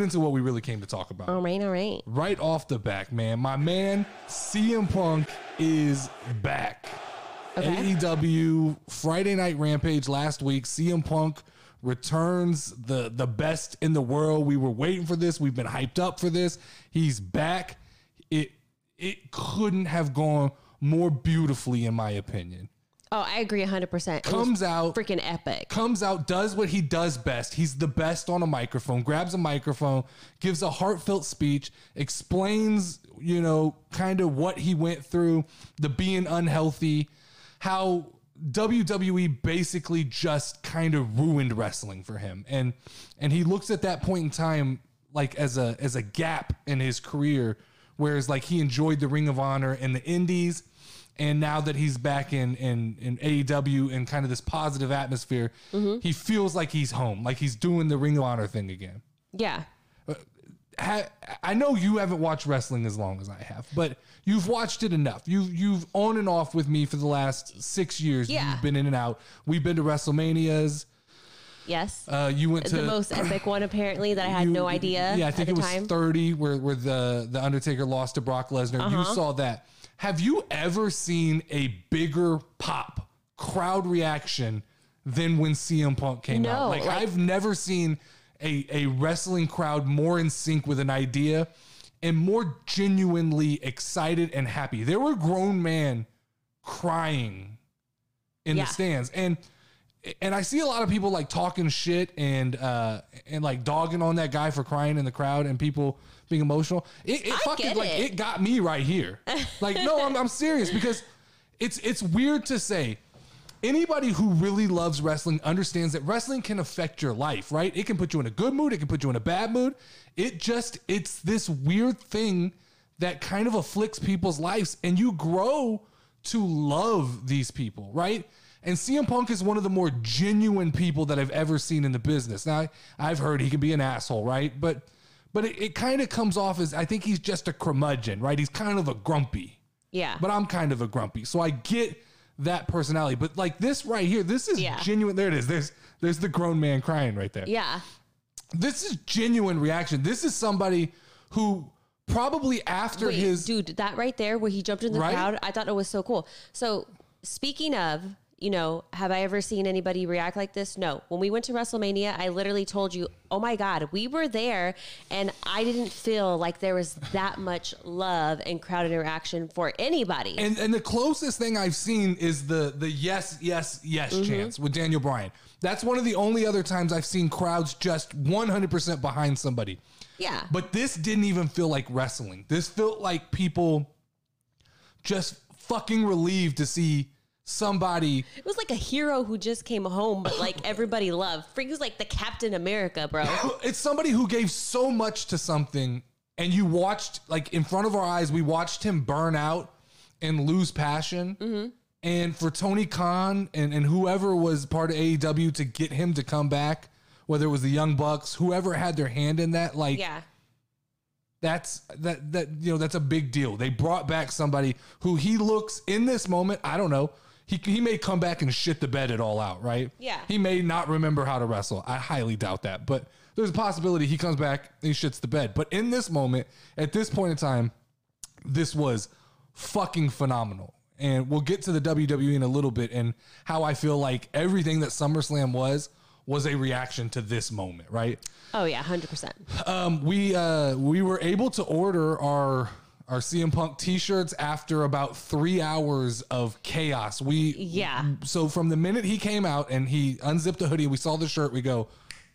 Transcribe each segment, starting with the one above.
into what we really came to talk about. All right, all right. Right off the back, man. My man CM Punk is back. Okay. AEW Friday Night Rampage last week. CM Punk returns the the best in the world. We were waiting for this. We've been hyped up for this. He's back. It it couldn't have gone more beautifully, in my opinion. Oh, I agree 100%. Comes out freaking epic. comes out, does what he does best. He's the best on a microphone, grabs a microphone, gives a heartfelt speech, explains, you know, kind of what he went through, the being unhealthy, how WWE basically just kind of ruined wrestling for him. And and he looks at that point in time like as a as a gap in his career whereas like he enjoyed the Ring of Honor and the Indies and now that he's back in in in AEW and kind of this positive atmosphere, he feels like he's home, like he's doing the Ring of Honor thing again. Yeah. I know you haven't watched wrestling as long as I have, but you've watched it enough. You you've on and off with me for the last six years. Yeah. You've been in and out. We've been to WrestleManias. Yes. Uh, you went to the most epic one, apparently, that I had you- no idea. Yeah, I think it was time. 30 where, where the, the Undertaker lost to Brock Lesnar. You Uh-huh. saw that. Have you ever seen a bigger pop crowd reaction than when CM Punk came No, out? Like, like- I've never seen a, a wrestling crowd more in sync with an idea and more genuinely excited and happy. There were grown men crying in Yeah. the stands. And and I see a lot of people like talking shit and uh and like dogging on that guy for crying in the crowd and people being emotional. It, it fucking like it. it got me right here. Like no, I'm I'm serious because it's it's weird to say. Anybody who really loves wrestling understands that wrestling can affect your life, right? It can put you in a good mood, it can put you in a bad mood. It just it's this weird thing that kind of afflicts people's lives and you grow to love these people, right? And CM Punk is one of the more genuine people that I've ever seen in the business. Now, I've heard he can be an asshole, right? But but it, it kind of comes off as I think he's just a curmudgeon, right? He's kind of a grumpy. Yeah. But I'm kind of a grumpy. So I get that personality. But like this right here, this is Yeah. genuine. There it is. There's there's the grown man crying right there yeah. this is genuine reaction. This is somebody who probably after Wait, his dude, that right there where he jumped in the Right? crowd, I thought it was so cool. So, speaking of, you know, have I ever seen anybody react like this? No. When we went to WrestleMania, I literally told you, oh my God, we were there and I didn't feel like there was that much love and crowd interaction for anybody. and and the closest thing I've seen is the the yes yes yes Mm-hmm. chance with Daniel Bryan. That's one of the only other times I've seen crowds just 100% behind somebody. yeah. But this didn't even feel like wrestling. This felt like people just fucking relieved to see somebody it was like a hero who just came home, but like everybody loved. Freak was like the Captain America, bro. it's somebody who gave so much to something and you watched like in front of our eyes we watched him burn out and lose passion mm-hmm. and for tony khan and, and whoever was part of aew to get him to come back whether it was the young bucks whoever had their hand in that like yeah. that's that that you know that's a big deal they brought back somebody who he looks in this moment i don't know he, he may come back and shit the bed it all out right Yeah. he may not remember how to wrestle i highly doubt that but there's a possibility he comes back and he shits the bed but in this moment at this point in time this was fucking phenomenal and we'll get to the WWE in a little bit and how I feel like everything that SummerSlam was was a reaction to this moment, right? Oh, yeah, 100%. Um, we uh, we were able to order our our CM Punk T-shirts after about three hours of chaos. We Yeah. So from the minute he came out and he unzipped the hoodie, we saw the shirt. We go,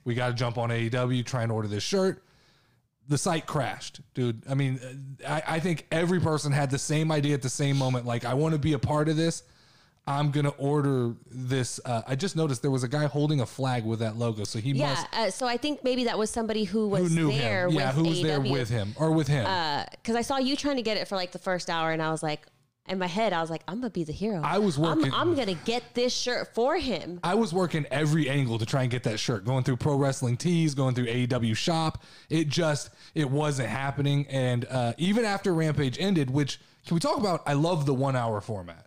we got to jump on AEW, try and order this shirt. The site crashed, dude. I mean, I, I think every person had the same idea at the same moment. Like, I want to be a part of this. I'm gonna order this. Uh, I just noticed there was a guy holding a flag with that logo, so he Yeah, must uh, so I think maybe that was somebody who was who knew there him. with Yeah, who was there with him or with him. Because I saw you trying to get it for like the first hour, and I was like, in my head, I was like, I'm gonna be the hero. I was I'm- working- I'm, gonna get this shirt for him. I was working every angle to try and get that shirt, going through pro wrestling tees, going through AEW shop. It just it wasn't happening. And uh, even after Rampage ended, which can we talk about? I love the one hour format.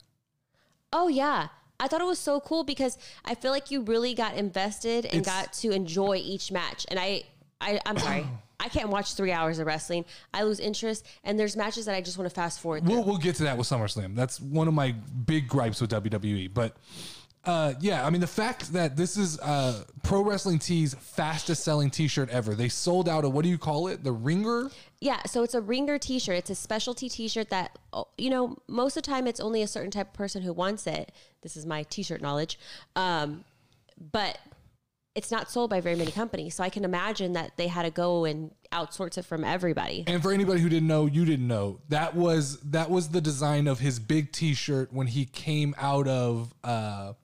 Oh yeah. I thought it was so cool because I feel like you really got invested and It's- got to enjoy each match. And I, I I'm sorry. I can't watch three hours of wrestling. I lose interest, and there's matches that I just want to fast forward. Through. We'll, we'll get to that with SummerSlam. That's one of my big gripes with WWE. But uh, yeah, I mean, the fact that this is uh, Pro Wrestling Tees' fastest selling t shirt ever. They sold out of what do you call it? The Ringer? Yeah, so it's a ringer t-shirt. It's a specialty t-shirt that oh, you know, most of the time it's only a certain type of person who wants it. This is my t-shirt knowledge. Um, but it's not sold by very many companies. So I can imagine that they had to go and outsource it from everybody. And for anybody who didn't know, you didn't know. That was that was the design of his big t-shirt when he came out of uh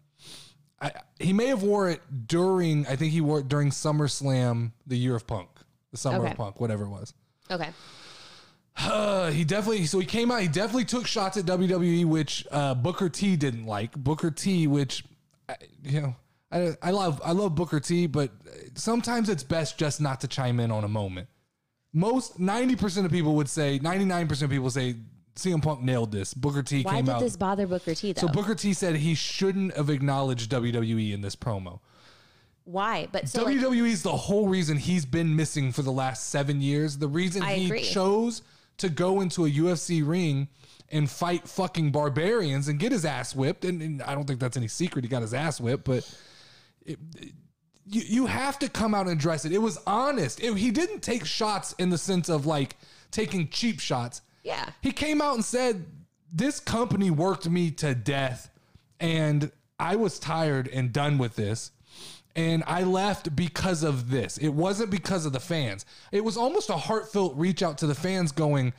I, he may have wore it during I think he wore it during SummerSlam the year of Punk. The summer Okay. of Punk, whatever it was. Okay. Uh, he definitely so he came out. He definitely took shots at WWE, which uh, Booker T didn't like. Booker T, which you know, I, I love I love Booker T, but sometimes it's best just not to chime in on a moment. Most ninety percent of people would say ninety nine percent of people say CM Punk nailed this. Booker T Why came did out. this bother Booker T though? so Booker T said he shouldn't have acknowledged WWE in this promo. Why? But so WWE is the whole reason he's been missing for the last seven years. The reason I he agree. chose to go into a UFC ring and fight fucking barbarians and get his ass whipped. And, and I don't think that's any secret. He got his ass whipped, but it, it- you, you have to come out and address it. It was honest. It- he didn't take shots in the sense of like taking cheap shots. Yeah. He came out and said, This company worked me to death, and I was tired and done with this. And I left because of this. It wasn't because of the fans. It was almost a heartfelt reach out to the fans going,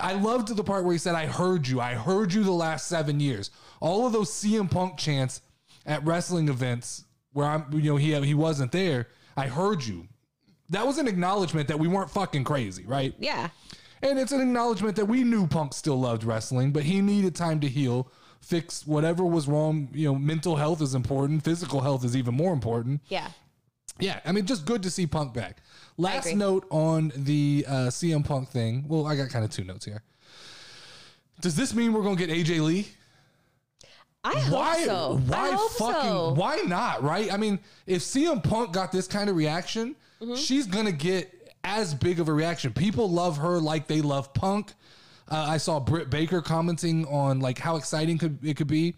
I loved the part where he said, I heard you. I heard you the last seven years. All of those CM Punk chants at wrestling events where I'm, you know, he, he wasn't there. I heard you. That was an acknowledgement that we weren't fucking crazy, right? yeah. And it's an acknowledgement that we knew Punk still loved wrestling, but he needed time to heal, fix whatever was wrong. You know, mental health is important, physical health is even more important. Yeah. Yeah, I mean, just good to see Punk back. Last agree. note on the uh, CM Punk thing. Well, I got kind of two notes here. Does this mean we're gonna get AJ Lee? I hope Why? so. Why I hope fucking? so. Why not? Right? I mean, if CM Punk got this kind of reaction, Mm-hmm. she's gonna get as big of a reaction. People love her like they love Punk. Uh, I saw Britt Baker commenting on like how exciting could it could be.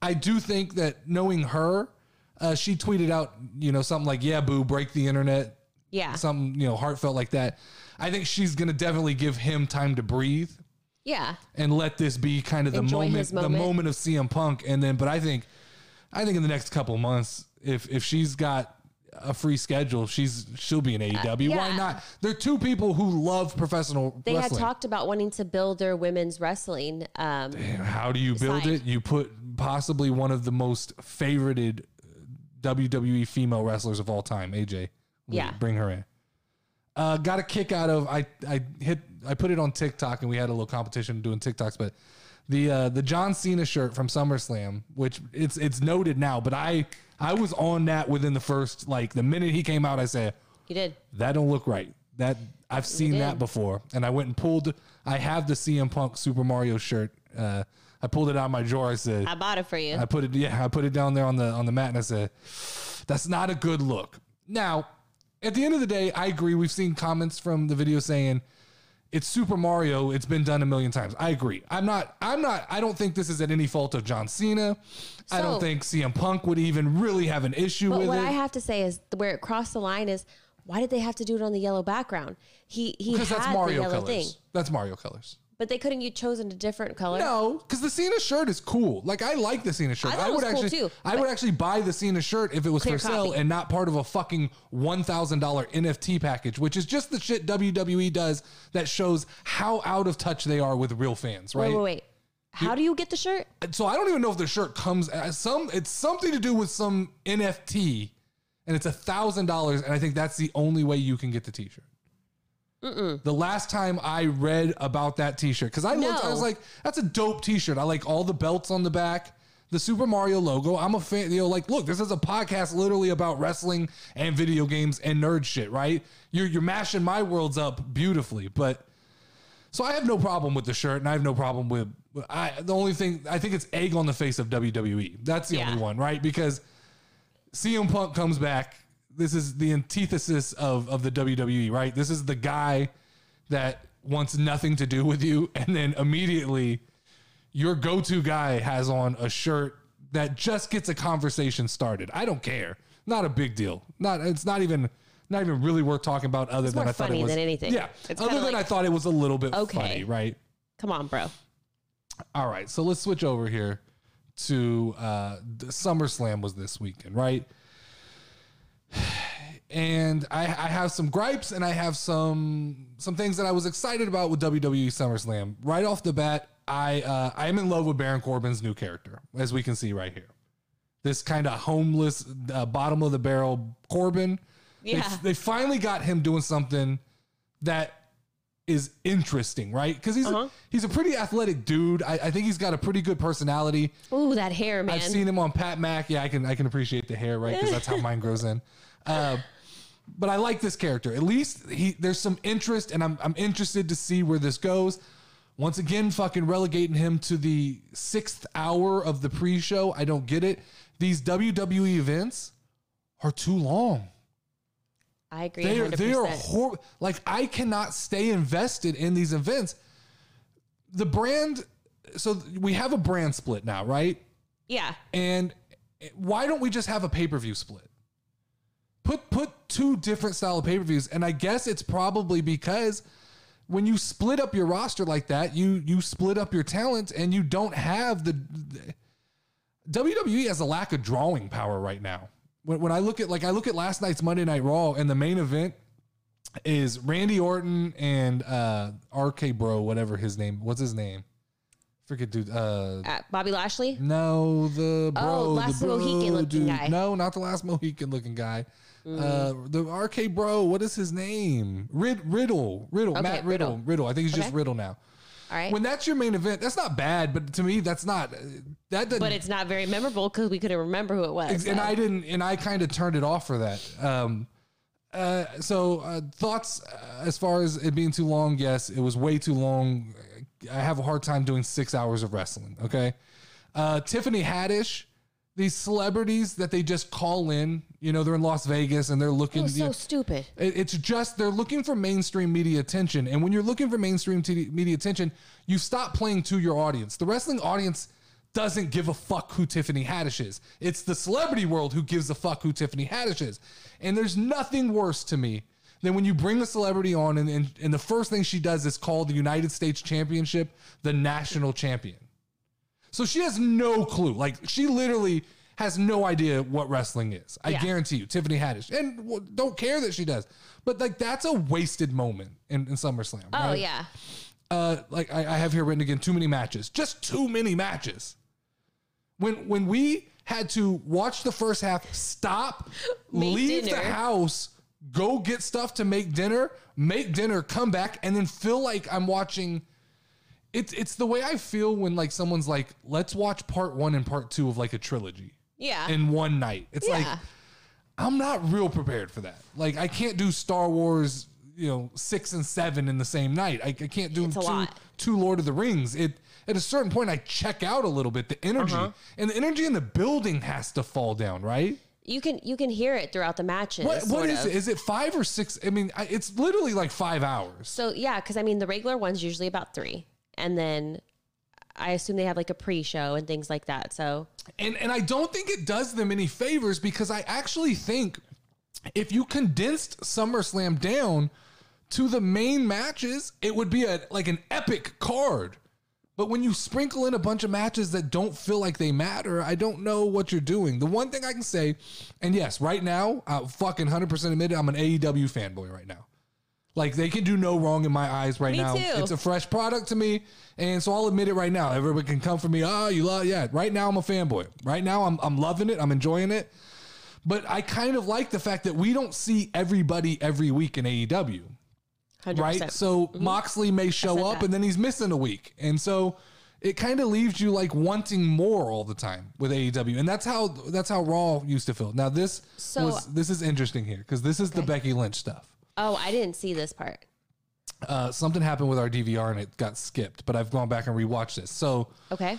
I do think that knowing her, uh, she tweeted out you know something like "Yeah, boo, break the internet," Yeah. some you know heartfelt like that. I think she's gonna definitely give him time to breathe Yeah. and let this be kind of the Enjoy moment, his the moment. moment of CM Punk. And then, but I think, I think in the next couple of months, if if she's got a free schedule, she's she'll be in AEW. Why Uh, yeah. not? They're two people who love professional They wrestling. had talked about wanting to build their women's wrestling. Um, How do you build side. it? You put possibly one of the most favorited WWE female wrestlers of all time, AJ. Yeah. bring her in. Uh, got a kick out of I I hit I put it on TikTok and we had a little competition doing TikToks, but the uh, the John Cena shirt from SummerSlam, which it's it's noted now, but I I was on that within the first like the minute he came out, I said you did. that don't look right. That I've seen did. that before, and I went and pulled. I have the CM Punk Super Mario shirt. Uh, I pulled it out of my drawer. I said, I bought it for you. I put it, yeah, I put it down there on the on the mat, and I said, "That's not a good look." Now, at the end of the day, I agree. We've seen comments from the video saying it's Super Mario. It's been done a million times. I agree. I'm not. I'm not. I don't think this is at any fault of John Cena. I don't think CM Punk would even really have an issue But with what it I have to say is where it crossed the line is why did they have to do it on the yellow background? He he because had that's the Mario yellow colors. thing, That's Mario colors. But they couldn't you chosen a different color. No, because the Cena shirt is cool. Like I like the Cena shirt. I thought it would was cool, actually, too, I would but- actually buy the Cena shirt if it was Clear for sale copy. and not part of a fucking one thousand dollar NFT package, which is just the shit WWE does that shows how out of touch they are with real fans, right? Wait, wait, wait. How do you get the shirt? So I don't even know if the shirt comes as some. It's something to do with some NFT, and it's a thousand dollars, and I think that's the only way you can get the T-shirt. The last time I read about that T-shirt, because I looked, I was like, "That's a dope T-shirt." I like all the belts on the back, the Super Mario logo. I'm a fan. You know, like, look, this is a podcast literally about wrestling and video games and nerd shit, right? You're you're mashing my worlds up beautifully, but. So I have no problem with the shirt, and I have no problem with. I the only thing I think it's egg on the face of WWE. That's the Yeah. only one, right? Because CM Punk comes back. This is the antithesis of of the WWE, right? This is the guy that wants nothing to do with you, and then immediately your go-to guy has on a shirt that just gets a conversation started. I don't care. Not a big deal. Not it's not even not even really worth talking about other than I thought funny it was than anything. Yeah. It's other than like- I thought it was a little bit Okay. funny, right? Come on, bro. All right, so let's switch over here to uh, the SummerSlam was this weekend, right? And I, I have some gripes and I have some some things that I was excited about with WWE SummerSlam. Right off the bat, I uh, I am in love with Baron Corbin's new character, as we can see right here. This kind of homeless, uh, bottom of the barrel Corbin. They- Yeah. they finally got him doing something that is interesting, right? Because he's Uh-huh. a, he's a pretty athletic dude. I, I think he's got a pretty good personality. Ooh, that hair, man. I've seen him on Pat Mac. Yeah, I can I can appreciate the hair, right? Because that's how mine grows in. Uh, but I like this character. At least he there's some interest, and I'm I'm interested to see where this goes. Once again, fucking relegating him to the sixth hour of the pre-show. I don't get it. These WWE events are too long. I agree. They are 100%. they are like I cannot stay invested in these events. The brand, so we have a brand split now, right? yeah. And why don't we just have a pay per view split? Put put two different style of pay per views, and I guess it's probably because when you split up your roster like that, you you split up your talent, and you don't have the, the WWE has a lack of drawing power right now. When, when I look at like I look at last night's Monday Night Raw, and the main event is Randy Orton and uh RK Bro, whatever his name. What's his name? Forget dude. Uh, Uh, Bobby Lashley. no, the bro, Oh, last the bro Mohican-looking dude. guy. No, not the last Mohican looking guy. Uh, the RK bro. What is his name? Rid- Riddle. Riddle. Okay, Matt Riddle. Riddle. Riddle. I think he's just Riddle now. All right. When that's your main event, that's not bad, but to me, that's not. That doesn't. but it's not very memorable because we couldn't remember who it was. And so. I didn't, and I kind of turned it off for that. Um, uh, so uh, thoughts uh, as far as it being too long? Yes, it was way too long. I have a hard time doing six hours of wrestling. Okay, uh, Tiffany Haddish, these celebrities that they just call in. You know, they're in Las Vegas and they're It looking. you so know, stupid. it- It's just they're looking for mainstream media attention, and when you're looking for mainstream t- media attention, you stop playing to your audience. The wrestling audience doesn't give a fuck who Tiffany Haddish is. It's the celebrity world who gives a fuck who Tiffany Haddish is. And there's nothing worse to me than when you bring a celebrity on, and, and, and the first thing she does is call the United States Championship the national champion. So she has no clue. Like she literally has no idea what wrestling is. I Yeah. guarantee you, Tiffany Haddish, and w- don't care that she does. But like that's a wasted moment in, in SummerSlam. Oh right? yeah. Uh, like I, I have here written again, too many matches, just too many matches. When when we had to watch the first half, stop, Make leave the house, go get stuff to make dinner, make dinner, come back, and then feel like I'm watching. It's it's the way I feel when like someone's like, let's watch part one and part two of like a trilogy Yeah. in one night. It's like. I'm not real prepared for that. Like I can't do Star Wars, you know, six and seven in the same night. I, I can't do two, two Lord of the Rings. It at a certain point I check out a little bit. The energy Uh-huh. and the energy in the building has to fall down, right? you can you can hear it throughout the matches. What what is of. it? Is it five or six? I mean, I, it's literally like five hours. So yeah, because I mean the regular one's usually about three, and then I assume they have like a pre-show and things like that. So And and I don't think it does them any favors because I actually think if you condensed SummerSlam down to the main matches, it would be a like an epic card. But when you sprinkle in a bunch of matches that don't feel like they matter, I don't know what you're doing. The one thing I can say, and yes, right now, I fucking 100% admit it, I'm an AEW fanboy right now. Like they can do no wrong in my eyes right Me now. too. It's a fresh product to me, and so I'll admit it right now. Everybody can come for me. Oh, you love yeah. Right now I'm a fanboy. Right now I'm I'm loving it. I'm enjoying it. But I kind of like the fact that we don't see everybody every week in AEW hundred right? percent. So mm-hmm. Moxley may show up that. and then he's missing a week, and so it kind of leaves you like wanting more all the time with AEW, and that's how that's how Raw used to feel. Now this So- was this is interesting here because this is the Becky Lynch stuff. Oh, I didn't see this part. Uh, something happened with our DVR and it got skipped, but I've gone back and rewatched this. So Okay,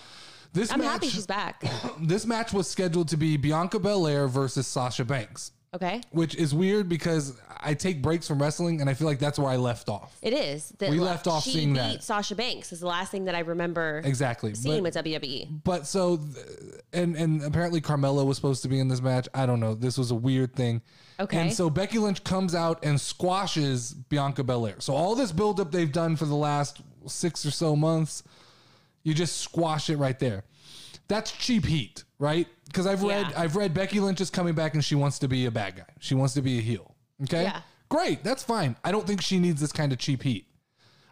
this I'm match, happy she's back. this match was scheduled to be Bianca Belair versus Sasha Banks. Okay. which is weird because I take breaks from wrestling and I feel like that's where I left off. It is. That We left off she seeing beat that. Sasha Banks is the last thing that I remember Exactly. seeing But, with. WWE. but so, th- and and apparently Carmella was supposed to be in this match. I don't know. This was a weird thing. Okay. And so Becky Lynch comes out and squashes Bianca Belair. So all this buildup they've done for the last six or so months, you just squash it right there. That's cheap heat, right? Because I've read Yeah. I've read Becky Lynch is coming back and she wants to be a bad guy. She wants to be a heel. Okay. Yeah. Great. That's fine. I don't think she needs this kind of cheap heat.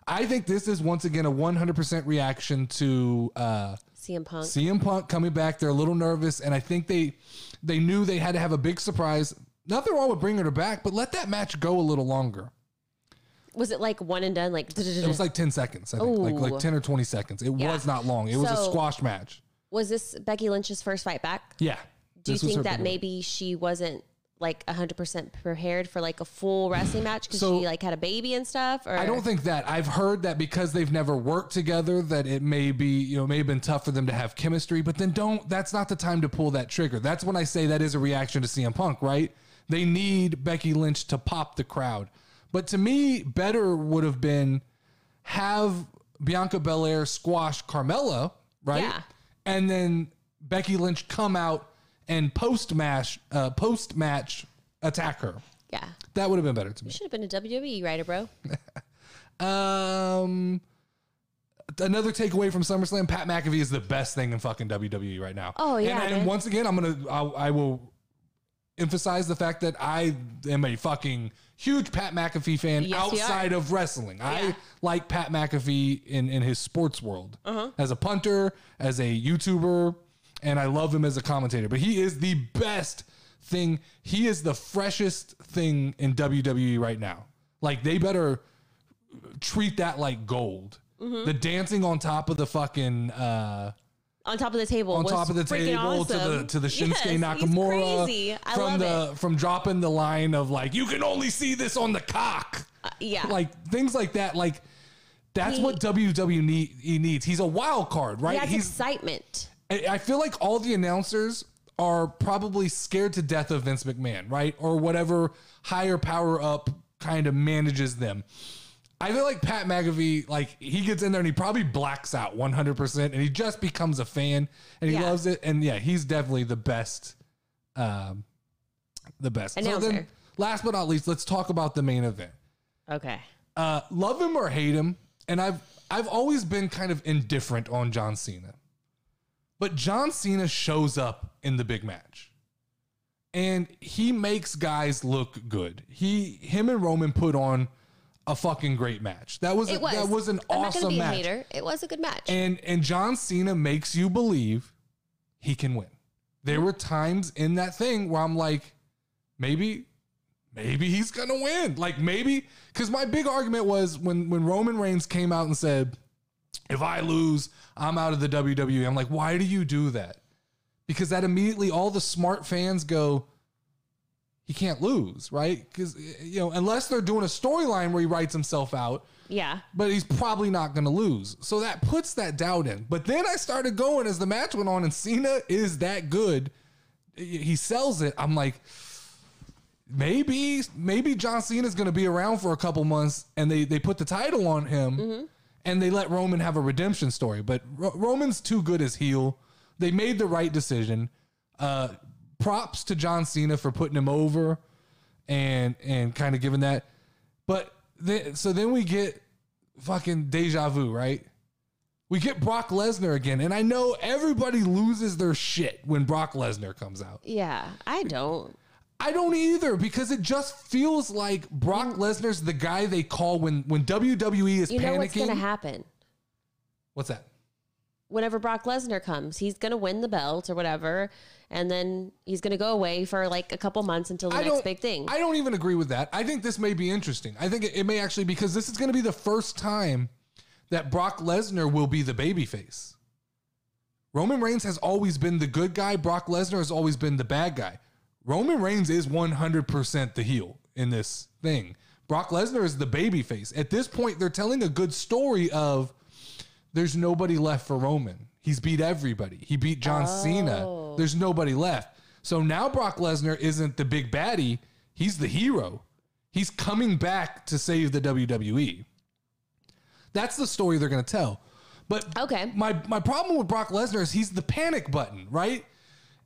I think this is once again a 100% reaction to uh, CM Punk. CM Punk coming back. They're a little nervous, and I think they they knew they had to have a big surprise. Nothing wrong with bringing her back, but let that match go a little longer. was it like one and done? Like It was like 10 seconds, I think. Like like Ooh. 10 or 20 seconds. It Yeah. was not long. It was a So- squash match. Was this Becky Lynch's first fight back? Yeah. Do you This was her think that big one. maybe she wasn't like 100% prepared for like a full wrestling match because So- she like had a baby and stuff? Or I don't think that. I've heard that because they've never worked together, that it may be, you know, may have been tough for them to have chemistry, but then don't, that's not the time to pull that trigger. That's when I say that is a reaction to CM Punk, right? They need Becky Lynch to pop the crowd. But to me, better would have been have Bianca Belair squash Carmella, right? Yeah. And then Becky Lynch come out and post match, uh, post match attack her. Yeah. That would have been better to me. Should have been a WWE writer, bro. Um, another takeaway from SummerSlam: Pat McAfee is the best thing in fucking WWE right now. Oh, yeah, and, and once again, I'm gonna I, I will emphasize the fact that I am a fucking huge Pat McAfee fan Yes, outside of wrestling. Yeah. I like Pat McAfee in in his sports world Uh-huh. as a punter, as a YouTuber, and I love him as a commentator. But he is the best thing. He is the freshest thing in WWE right now. Like they better treat that like gold. Mm-hmm. The dancing on top of the fucking uh, On top of the table. on top of the table to the to the Shinsuke Yes, Nakamura crazy. I from love the it. from dropping the line of like you can only see this on the cock. Uh, yeah. Like things like that. Like that's He- what WWE need, he needs. He's a wild card, right? he has He's excitement. I feel like all the announcers are probably scared to death of Vince McMahon, right? Or whatever higher power up kind of manages them. I feel like Pat McAfee, like he gets in there and he probably blacks out 100% and he just becomes a fan and he Yeah. loves it. And yeah, he's definitely the best. Um, the best. So then, last but not least, let's talk about the main event Okay. uh, love him or hate him, and I've I've always been kind of indifferent on John Cena. But John Cena shows up in the big match. And he makes guys look good. He him and Roman put on a fucking great match. That was, It was. that was an I'm not awesome gonna be match. a hater. It was a good match. And and John Cena makes you believe he can win. There were times in that thing where I'm like, maybe, maybe he's gonna win. Like maybe because my big argument was when when Roman Reigns came out and said, if I lose, I'm out of the WWE. I'm like, why do you do that? Because that immediately all the smart fans go, he can't lose, right? Because you know, unless they're doing a storyline where he writes himself out, yeah. but he's probably not going to lose. So that puts that doubt in. But then I started going as the match went on, and Cena is that good. He sells it. I'm like, maybe, maybe John Cena is going to be around for a couple months, and they they put the title on him, and they let Roman have a redemption story. But Ro- Roman's too good as heel. They made the right decision. Uh, props to John Cena for putting him over, and and kind of giving that. But then, so then we get fucking deja vu, right? We get Brock Lesnar again, and I know everybody loses their shit when Brock Lesnar comes out. Yeah. I don't. I don't either because it just feels like Brock mm. Lesnar's the guy they call when when WWE is You know panicking. what's going to happen? What's that? Whenever Brock Lesnar comes, he's going to win the belt or whatever, and then he's going to go away for like a couple months until the I next big thing. I don't even agree with that. I think this may be interesting. I think it, it may actually because this is going to be the first time that Brock Lesnar will be the babyface. Roman Reigns has always been the good guy. Brock Lesnar has always been the bad guy. Roman Reigns is 100% the heel in this thing. Brock Lesnar is the babyface. At this point, they're telling a good story of there's nobody left for Roman. He's beat everybody. He beat John Cena. There's nobody left. So now Brock Lesnar isn't the big baddie, he's the hero. He's coming back to save the WWE. That's the story they're going to tell. But Okay. my my problem with Brock Lesnar is he's the panic button, right?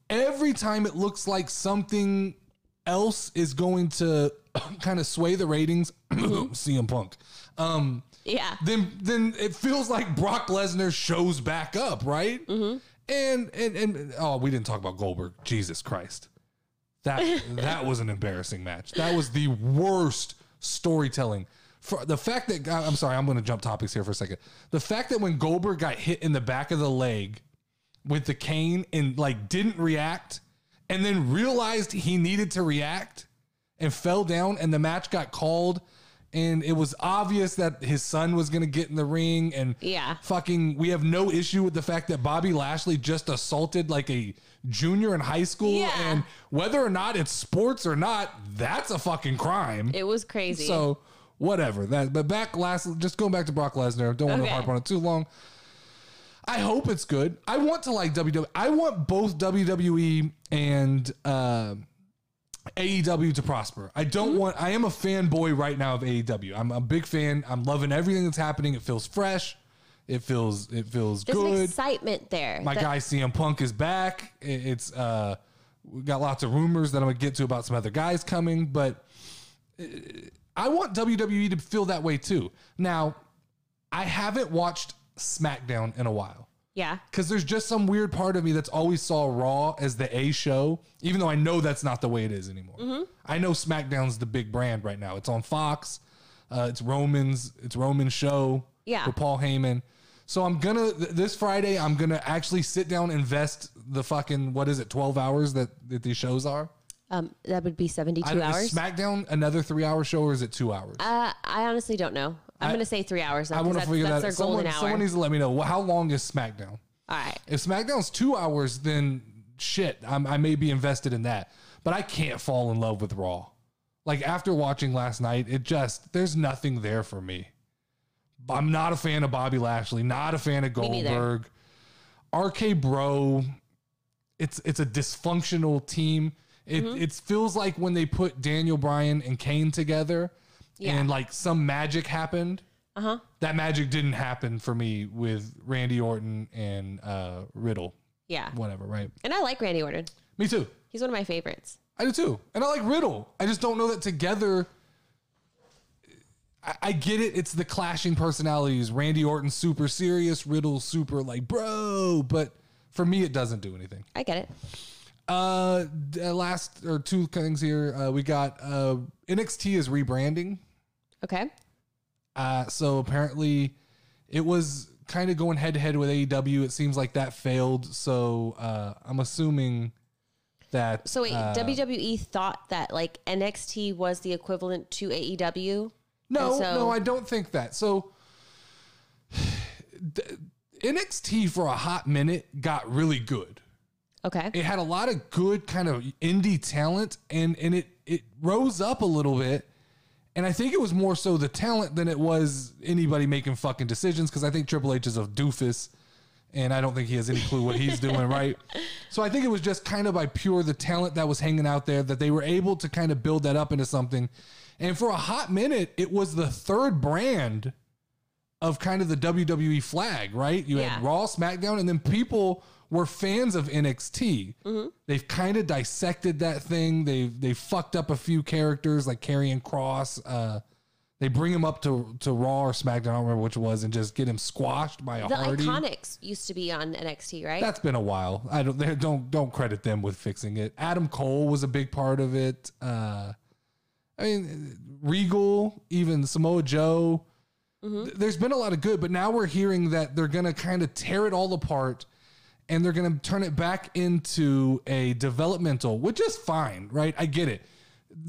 Every time it looks like something else is going to kind of sway the ratings, CM Punk. Um, Yeah. then then it feels like Brock Lesnar shows back up, right? Mm-hmm. And, and and oh, we didn't talk about Goldberg. Jesus Christ, that that was an embarrassing match. That was the worst storytelling. For the fact that I'm sorry, I'm going to jump topics here for a second. The fact that when Goldberg got hit in the back of the leg with the cane and like didn't react, and then realized he needed to react and fell down, and the match got called. And it was obvious that his son was going to get in the ring. And Yeah. fucking, we have no issue with the fact that Bobby Lashley just assaulted like a junior in high school. Yeah. And whether or not it's sports or not, that's a fucking crime. It was crazy. So whatever that. But back last, just going back to Brock Lesnar. Don't want to harp on it too long. I hope it's good. I want to like WWE. I want both WWE and uh, AEW to prosper. I don't want. I am a fanboy right now of AEW. I'm a big fan. I'm loving everything that's happening. It feels fresh. It feels. It feels There's good. excitement there. My that- guy CM Punk is back. It- It's uh, we got lots of rumors that I'm gonna get to about some other guys coming, but uh, I want WWE to feel that way too. Now, I haven't watched SmackDown in a while Yeah. because there's just some weird part of me that's always saw Raw as the A show, even though I know that's not the way it is anymore. Mm-hmm. I know SmackDown's the big brand right now. It's on Fox. Uh, it's Roman's. It's Roman's show. Yeah. For Paul Heyman. So I'm gonna th- this Friday. I'm gonna actually sit down, invest the fucking what is it, 12 hours that that these shows are. Um, that would be 72 I hours. Is SmackDown another three hour show or is it two hours? uh, I honestly don't know. I'm going to say three hours. I want to figure that's that. their Someone, golden hour. someone needs to let me know. Well, How long is SmackDown? All right. If SmackDown's two hours, then shit, I'm, I may be invested in that. But I can't fall in love with Raw. Like after watching last night, it just there's nothing there for me. I'm not a fan of Bobby Lashley. Not a fan of Goldberg. RK Bro, it's it's a dysfunctional team. It Mm-hmm. it feels like when they put Daniel Bryan and Kane together, Yeah. and like some magic happened. Uh huh. That magic didn't happen for me with Randy Orton and uh, Riddle. Yeah. Whatever, right? And I like Randy Orton. Me too. He's one of my favorites. I do too. And I like Riddle. I just don't know that together. I, I get it. It's the clashing personalities. Randy Orton super serious, Riddle super like bro. But for me, it doesn't do anything. I get it. Uh, uh, last or two things here. Uh, we got uh, NXT is rebranding. Okay. Uh, so apparently, it was kind of going head to head with AEW. It seems like that failed. So uh, I'm assuming that. So wait, uh, WWE thought that like NXT was the equivalent to AEW. No, so- no, I don't think that. So NXT for a hot minute got really good. Okay. It had a lot of good kind of indie talent and and it it rose up a little bit. And I think it was more so the talent than it was anybody making fucking decisions because I think Triple H is a doofus and I don't think he has any clue what he's doing, right? So I think it was just kind of by pure the talent that was hanging out there that they were able to kind of build that up into something. And for a hot minute, it was the third brand of kind of the WWE flag, right? You had Raw, SmackDown, and then people were fans of NXT. They've kind of dissected that thing. They've they fucked up a few characters like Karrion Kross. Uh, they bring him up to to Raw or SmackDown. I don't remember which it was, and just get him squashed by a The Hardy. Iconics used to be on NXT, right? That's been a while. I don't they don't don't credit them with fixing it. Adam Cole was a big part of it. Uh, I mean, Regal, even Samoa Joe. Th- There's been a lot of good, but now we're hearing that they're gonna kind of tear it all apart, and they're gonna turn it back into a developmental, which is fine, right? I get it.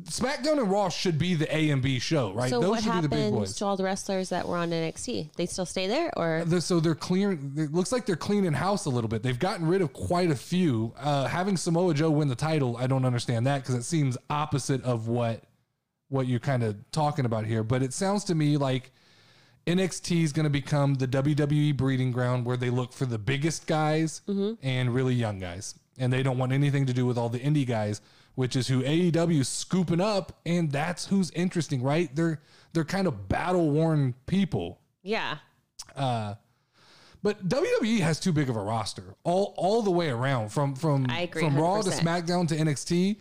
SmackDown and Raw should be the A and B show, right? so Those what should be the big happens boys. to all the wrestlers that were on NXT? They still stay there, or They're- so they're clearing. It looks like they're cleaning house a little bit. They've gotten rid of quite a few. Uh, having Samoa Joe win the title, I don't understand that because it seems opposite of what what you're kind of talking about here. But it sounds to me like NXT is going to become the WWE breeding ground where they look for the biggest guys mm-hmm. and really young guys. and they don't want anything to do with all the indie guys, which is who AEW is scooping up, and that's who's interesting, right? They're they're kind of battle worn people. Yeah. Uh, but WWE has too big of a roster, all all the way around from from I agree from Raw to SmackDown to NXT.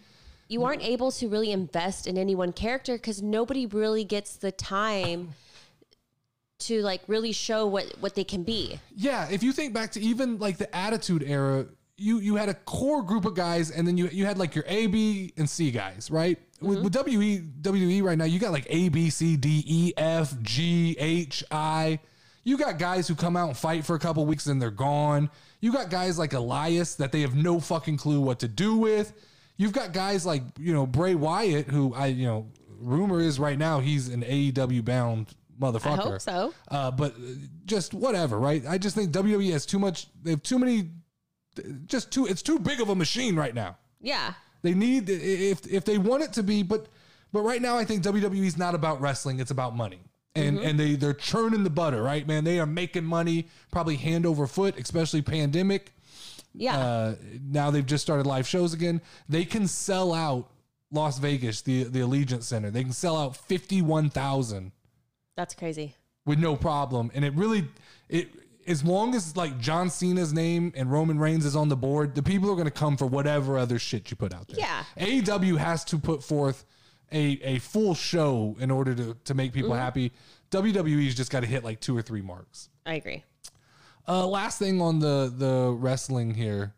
You aren't able to really invest in any one character because nobody really gets the time to like really show what what they can be. Yeah, if you think back to even like the Attitude Era, you you had a core group of guys, and then you you had like your A, B, and C guys, right? With, mm-hmm. with WE WWE right now, you got like A, B, C, D, E, F, G, H, I. You got guys who come out and fight for a couple weeks and they're gone. You got guys like Elias that they have no fucking clue what to do with. You've got guys like you know Bray Wyatt, who I you know rumor is right now he's an AEW bound motherfucker. I hope so. Uh, but uh, just whatever, right? I just think WWE has too much. They have too many. Just too. It's too big of a machine right now. Yeah. They need if if they want it to be, but but right now I think WWE is not about wrestling. It's about money. And and they they're churning the butter, right, man? They are making money probably hand over foot, especially pandemic. Yeah. Uh, now they've just started live shows again. They can sell out Las Vegas, the the Allegiant Center. They can sell out fifty one thousand That's crazy. with no problem. And it really it as long as like John Cena's name and Roman Reigns is on the board, the people are going to come for whatever other shit you put out there. Yeah. AEW has to put forth a a full show in order to to make people happy. WWE's just got to hit like two or three marks. I agree. Uh, last thing on the the wrestling here,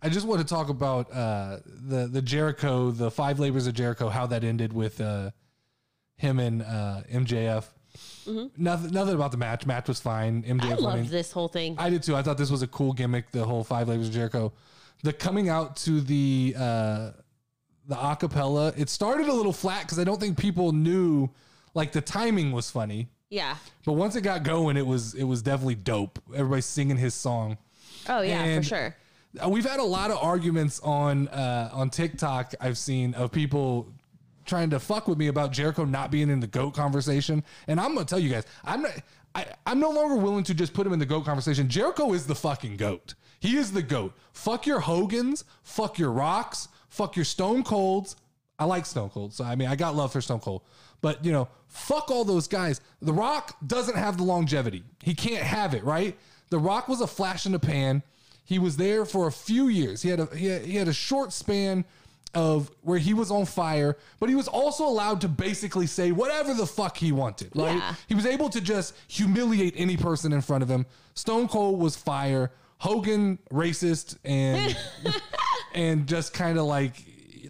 I just want to talk about uh, the the Jericho, the five labors of Jericho, how that ended with uh, him and uh, MJF. Nothing, nothing about the match. Match was fine. MJF Mm-hmm. I winning. this whole thing. I did too. I thought this was a cool gimmick. The whole five labors of Jericho, the coming out to the uh, the acapella. It started a little flat because I don't think people knew like the timing was funny. yeah. But once it got going, it was it was definitely dope. Everybody singing his song. Oh yeah, And- for sure. We've had a lot of arguments on uh, on TikTok. I've seen of people trying to fuck with me about Jericho not being in the goat conversation, and I'm gonna tell you guys, I'm not. I, I'm no longer willing to just put him in the goat conversation. Jericho is the fucking goat. He is the goat. Fuck your Hogans. Fuck your Rocks. Fuck your Stone Colds. I like Stone Cold, so I mean, I got love for Stone Cold. But you know, fuck all those guys. The Rock doesn't have the longevity. He can't have it, right? The Rock was a flash in the pan. He was there for a few years. He had a he had, he had a short span of where he was on fire, but he was also allowed to basically say whatever the fuck he wanted, right? Yeah. He was able to just humiliate any person in front of him. Stone Cold was fire. Hogan racist and and just kind of like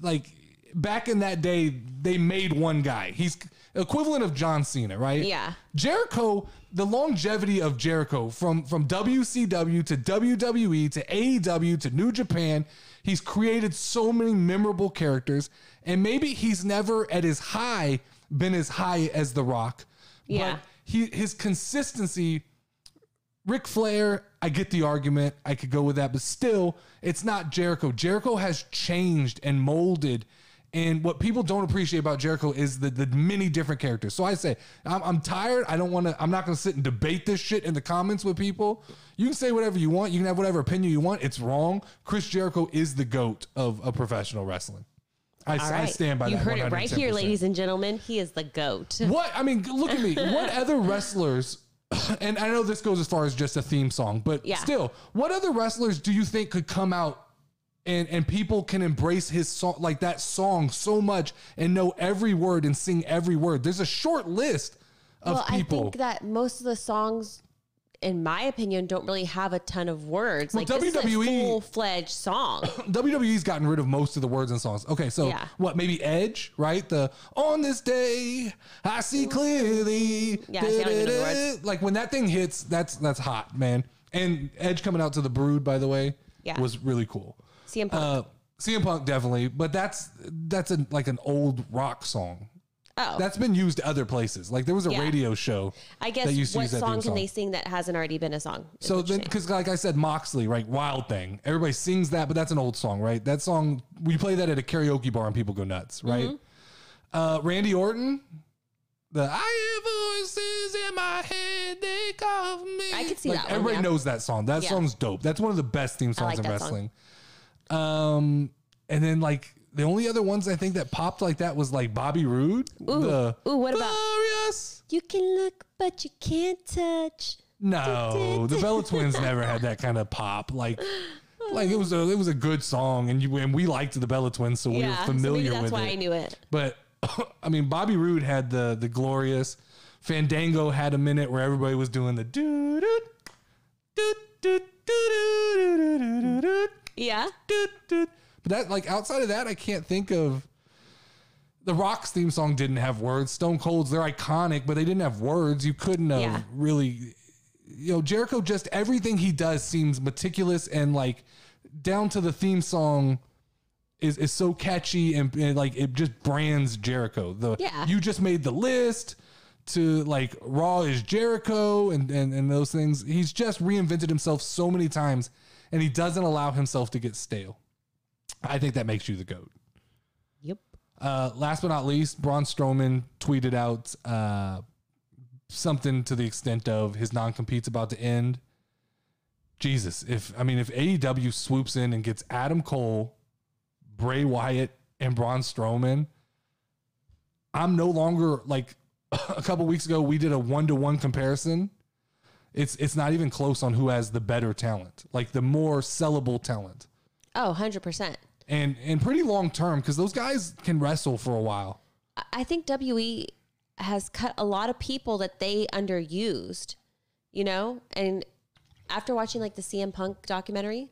like back in that day they made one guy. He's equivalent of John Cena, right? Yeah. Jericho, the longevity of Jericho from from WCW to WWE to AEW to New Japan, he's created so many memorable characters and maybe he's never at his high been as high as The Rock. Yeah. But he his consistency Ric Flair, I get the argument. I could go with that, but still, it's not Jericho. Jericho has changed and molded. And what people don't appreciate about Jericho is the, the many different characters. So I say, I'm, I'm tired. I don't want to, I'm not going to sit and debate this shit in the comments with people. You can say whatever you want. You can have whatever opinion you want. It's wrong. Chris Jericho is the GOAT of, of professional wrestling. I, All I stand by you that. heard it right here, ladies and gentlemen. He is the goat. What I mean, look at me. What other wrestlers? And I know this goes as far as just a theme song, but Yeah. still, what other wrestlers do you think could come out and and people can embrace his song like that song so much and know every word and sing every word? There's a short list of well, I people. think that most of the songs, in my opinion, don't really have a ton of words. Well, like this is a WWE full fledged song. WWE's gotten rid of most of the words in songs. Okay, so Yeah. what? Maybe Edge, right? The on this day I see mm. clearly. Yeah, see, I don't even know the words. Like when that thing hits, that's that's hot, man. And Edge coming out to the Brood, by the way, Yeah. was really cool. CM Punk. Uh, CM Punk definitely, but that's that's a, like an old rock song. oh, That's been used other places. Like there was a Yeah. radio show. I that guess used to what use that song can song. they sing that hasn't already been a song? So then, because like I said, Moxley, right? Wild Thing. Everybody sings that, but that's an old song, right? That song we play that at a karaoke bar and people go nuts, right? Mm-hmm. Uh, Randy Orton. The I hear voices in my head, they call me. I could see Like, that one, Everybody yeah. knows that song. That Yeah. song's dope. That's one of the best theme songs like in wrestling. song. Um, and then like the only other ones I think that popped like that was like Bobby Roode. Ooh. the Ooh, what about- Glorious? You can look, but you can't touch. No, the Bella Twins never had that kind of pop. Like, like it was a it was a good song, and you and we liked the Bella Twins, so we were so maybe familiar that's with why it. I knew it. But I mean, Bobby Roode had the the glorious. Fandango had a minute where everybody was doing the doo doo doo doo doo doo doo doo Yeah. doo doo. But that like outside of that, I can't think of. The Rock's theme song didn't have words. Stone Cold's they're iconic, but they didn't have words. You couldn't have Yeah. really, you know, Jericho. Just everything he does seems meticulous and like down to the theme song is is so catchy and, and, like it just brands Jericho. The Yeah. you just made the list to like Raw is Jericho and, and and those things. He's just reinvented himself so many times and he doesn't allow himself to get stale. I think that makes you the goat. Yep. Uh, last but not least, Braun Strowman tweeted out uh, something to the extent of his non compete's about to end. Jesus, if I mean, if AEW swoops in and gets Adam Cole, Bray Wyatt, and Braun Strowman, I'm no longer like a couple weeks ago. We did a one to one comparison. It's it's not even close on who has the better talent, like the more sellable talent Oh, 100%. and and pretty long term because those guys can wrestle for a while. I- think WE has cut a lot of people that they underused, you know? And after watching like the CM Punk documentary,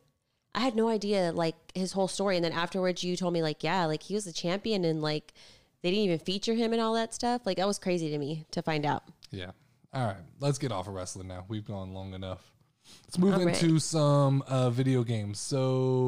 I had no idea like his whole story. And then afterwards, you told me, like, yeah, like he was a champion and like they didn't even feature him and all that stuff. Like, that was crazy to me to find out. Yeah. All right, let's get off of wrestling now. We've gone long enough. Let's move All right. into some uh, video games. So